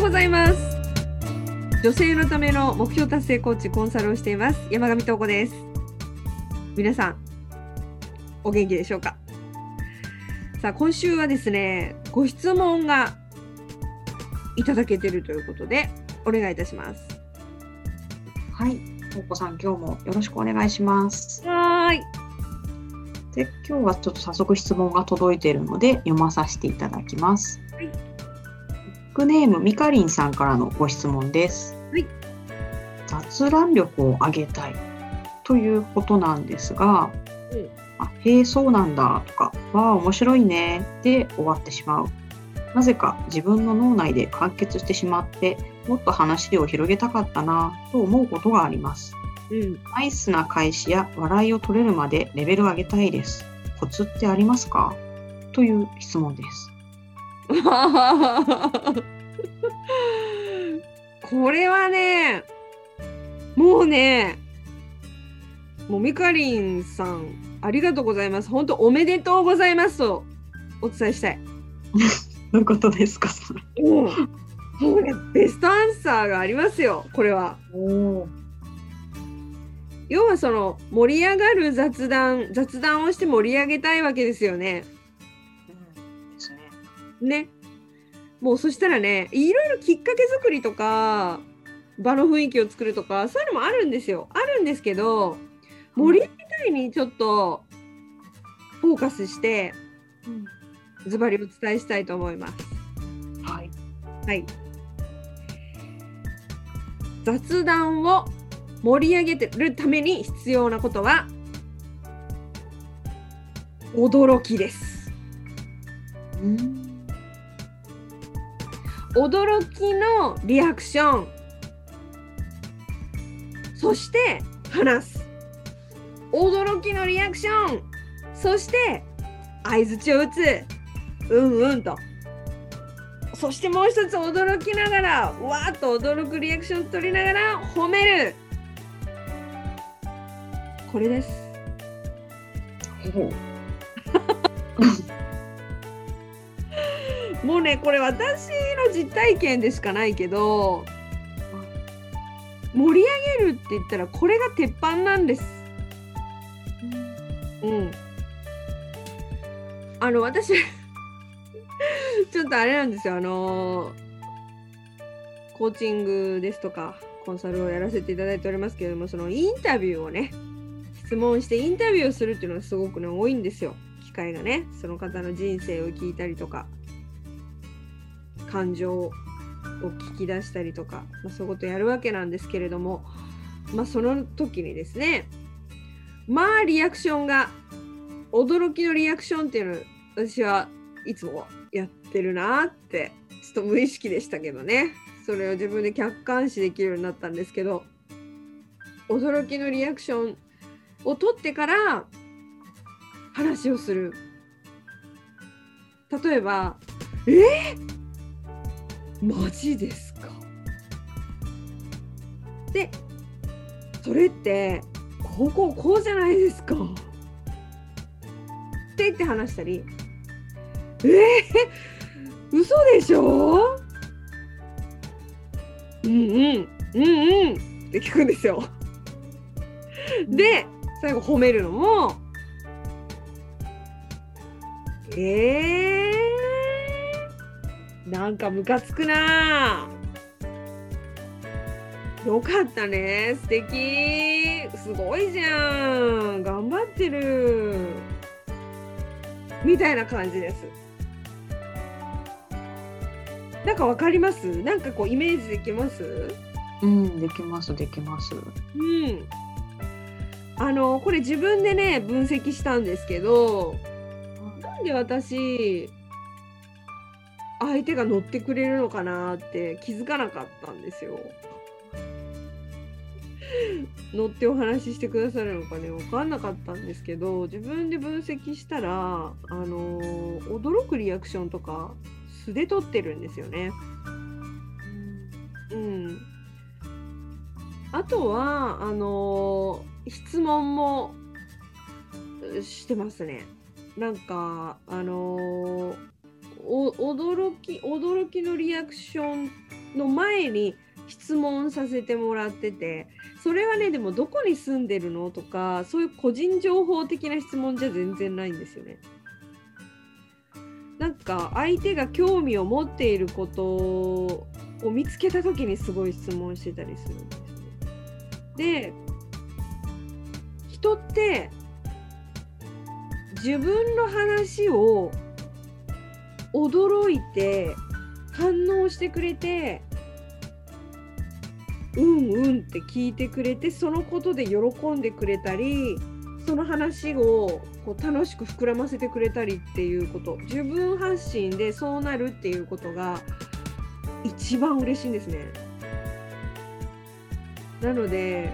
うございます。女性のための目標達成コーチコンサルをしています。山上東子です。皆さんお元気でしょうか？さあ今週はですねご質問がいただけているということでお願いいたします。はい、とうこさん、今日もよろしくお願いします。はーい。で、今日はちょっと早速質問が届いているので読まさせていただきます。はいクネームみかりんさんからのご質問です。はい雑談力を上げたいということなんですが、うんあへえそうなんだとか、わあ面白いねで終わってしまう。なぜか自分の脳内で完結してしまって、もっと話を広げたかったなと思うことがあります。うんナイスな返しや笑いを取れるまでレベルを上げたいです。コツってありますかという質問です。これはねもうねもうみかりんさんありがとうございます。本当おめでとうございますとお伝えしたい。どういうことですか？それ。もうもうねベストアンサーがありますよこれは。お要はその盛り上がる雑談雑談をして盛り上げたいわけですよね。ね。もうそしたらねいろいろきっかけ作りとか場の雰囲気を作るとかそういうのもあるんですよ。あるんですけど盛り上げたいにちょっとフォーカスしてズバリお伝えしたいと思います。はい。はい。雑談を盛り上げてるために必要なことは驚きです。うん。驚きのリアクション。そして話す。驚きのリアクション。そして相づちを打つ。うんうんと。そしてもう一つ驚きながらわーっと驚くリアクション取りながら褒める。これです。もうねこれ私の実体験でしかないけど盛り上げるって言ったらこれが鉄板なんです。うん。あの私 ちょっとあれなんですよあのコーチングですとかコンサルをやらせていただいておりますけれどもそのインタビューをね質問してインタビューをするっていうのがすごくね多いんですよ機会がねその方の人生を聞いたりとか感情を聞き出したりとか、まあ、そういうことやるわけなんですけれども、まあ、その時にですねまあリアクションが驚きのリアクションっていうの私はいつもやってるなってちょっと無意識でしたけどね。それを自分で客観視できるようになったんですけど驚きのリアクションを取ってから話をする。例えば「えー、マジですか?」でそれってこうここうじゃないですか？って言って話したりえー、嘘でしょ？うんうんうんうんって聞くんですよ。で最後褒めるのもえー、なんかムカつくな。よかったね。素敵。すごいじゃん。頑張ってる。みたいな感じです。なんかわかります？なんかこうイメージできます？うん、できます、できます。うん。あのこれ自分でね分析したんですけどなんで私相手が乗ってくれるのかなって気づかなかったんですよ。乗ってお話ししてくださるのかね分かんなかったんですけど自分で分析したらあの驚くリアクションとか素で撮ってるんですよね。うん、あとはあの質問もしてますね。なんかあのお驚き驚きのリアクションの前に質問させてもらっててそれはねでもどこに住んでるのとかそういう個人情報的な質問じゃ全然ないんですよね。なんか相手が興味を持っていることを見つけた時にすごい質問してたりするんですね。で人って自分の話を驚いて反応してくれてうんうんって聞いてくれてそのことで喜んでくれたりその話をこう楽しく膨らませてくれたりっていうこと自分発信でそうなるっていうことが一番嬉しいんですね。なので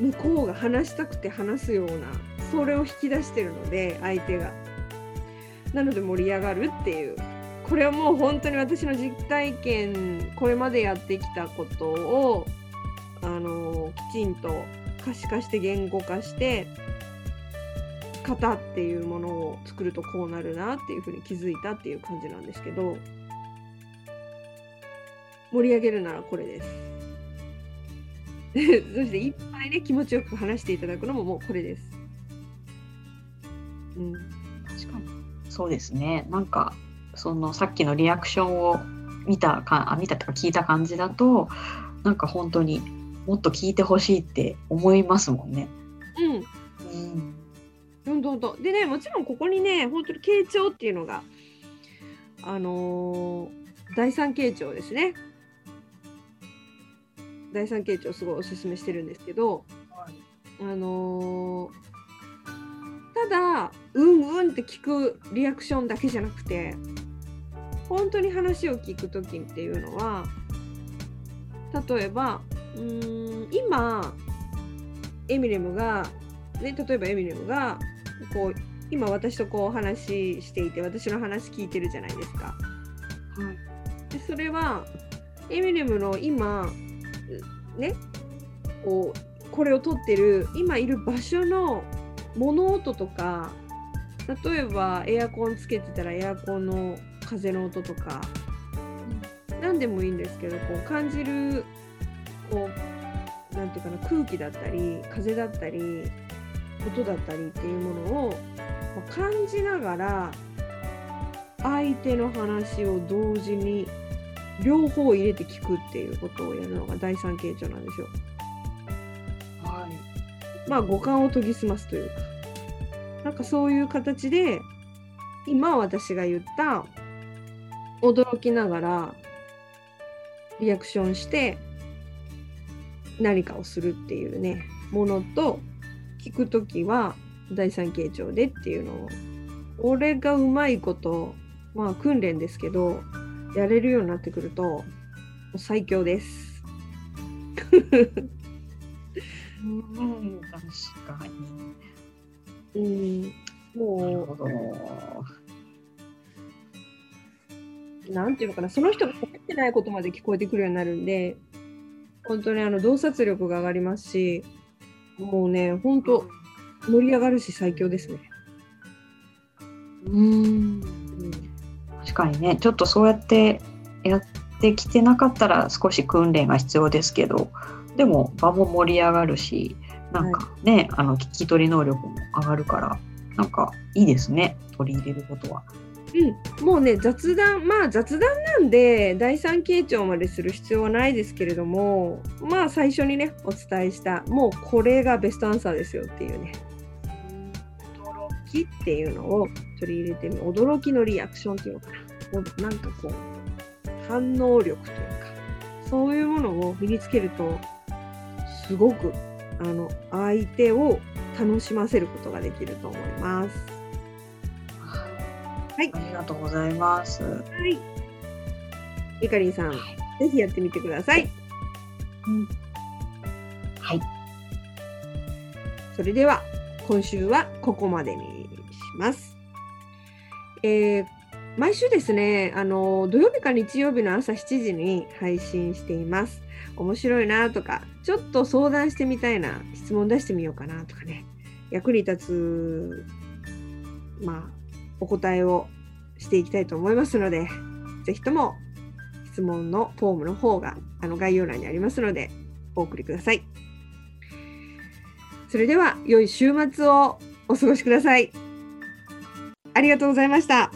向こうが話したくて話すようなそれを引き出してるので相手が。なので盛り上がるっていうこれはもう本当に私の実体験これまでやってきたことをあのきちんと可視化して言語化して型っていうものを作るとこうなるなっていうふうに気づいたっていう感じなんですけど盛り上げるならこれです。そしていっぱいね気持ちよく話していただくのももうこれです。うん、そうですねなんかそのさっきのリアクションを見たかあ見たとか聞いた感じだとなんか本当にもっと聞いてほしいって思いますもんね。うん。うん。どんどんでねもちろんここにね本当に傾聴っていうのがあのー、第三傾聴ですね。第三傾聴すごいおすすめしてるんですけど、はい、あのーただうんうんって聞くリアクションだけじゃなくて本当に話を聞く時っていうのは例えばうん今エミネムが、ね、例えばエミネムがこう今私とこう話していて私の話聞いてるじゃないですか。はい、でそれはエミネムの今ねこうこれを撮ってる今いる場所の物音とか例えばエアコンつけてたらエアコンの風の音とか何でもいいんですけどこう感じるこうなんていうかな空気だったり風だったり音だったりっていうものを感じながら相手の話を同時に両方入れて聞くっていうことをやるのが第三形状なんですよ。まあ五感を研ぎ澄ますというか。なんかそういう形で今私が言った驚きながらリアクションして何かをするっていうねものと聞く時は第三形状でっていうのを俺がうまいことまあ訓練ですけどやれるようになってくると最強です。うん、確かに。うん、もう、なんていうのかな、その人が思ってないことまで聞こえてくるようになるんで、本当にあの洞察力が上がりますし、もうね、本当、盛り上がるし最強ですね。うん、確かにね、ちょっとそうやってやってきてなかったら少し訓練が必要ですけど、でも場も盛り上がるし、なんかね、はい、あの聞き取り能力も上がるからなんかいいですね取り入れることは。うん、もうね雑談まあ雑談なんで第三傾聴までする必要はないですけれどもまあ最初にねお伝えしたもうこれがベストアンサーですよっていうね。驚きっていうのを取り入れてみ驚きのリアクションっていうのかな。なんかこう反応力というかそういうものを身につけるとすごくあの相手を楽しませることができると思います。はい、ありがとうございます。はい、ゆかりんさん、はい、ぜひやってみてください。うん、はい。それでは今週はここまでにします。えー、毎週ですね、あの土曜日か日曜日の朝7時に配信しています。面白いなとか、ちょっと相談してみたいな、質問出してみようかなとかね、役に立つ、まあ、お答えをしていきたいと思いますので、ぜひとも質問のフォームの方があの概要欄にありますので、お送りください。それでは、良い週末をお過ごしください。ありがとうございました。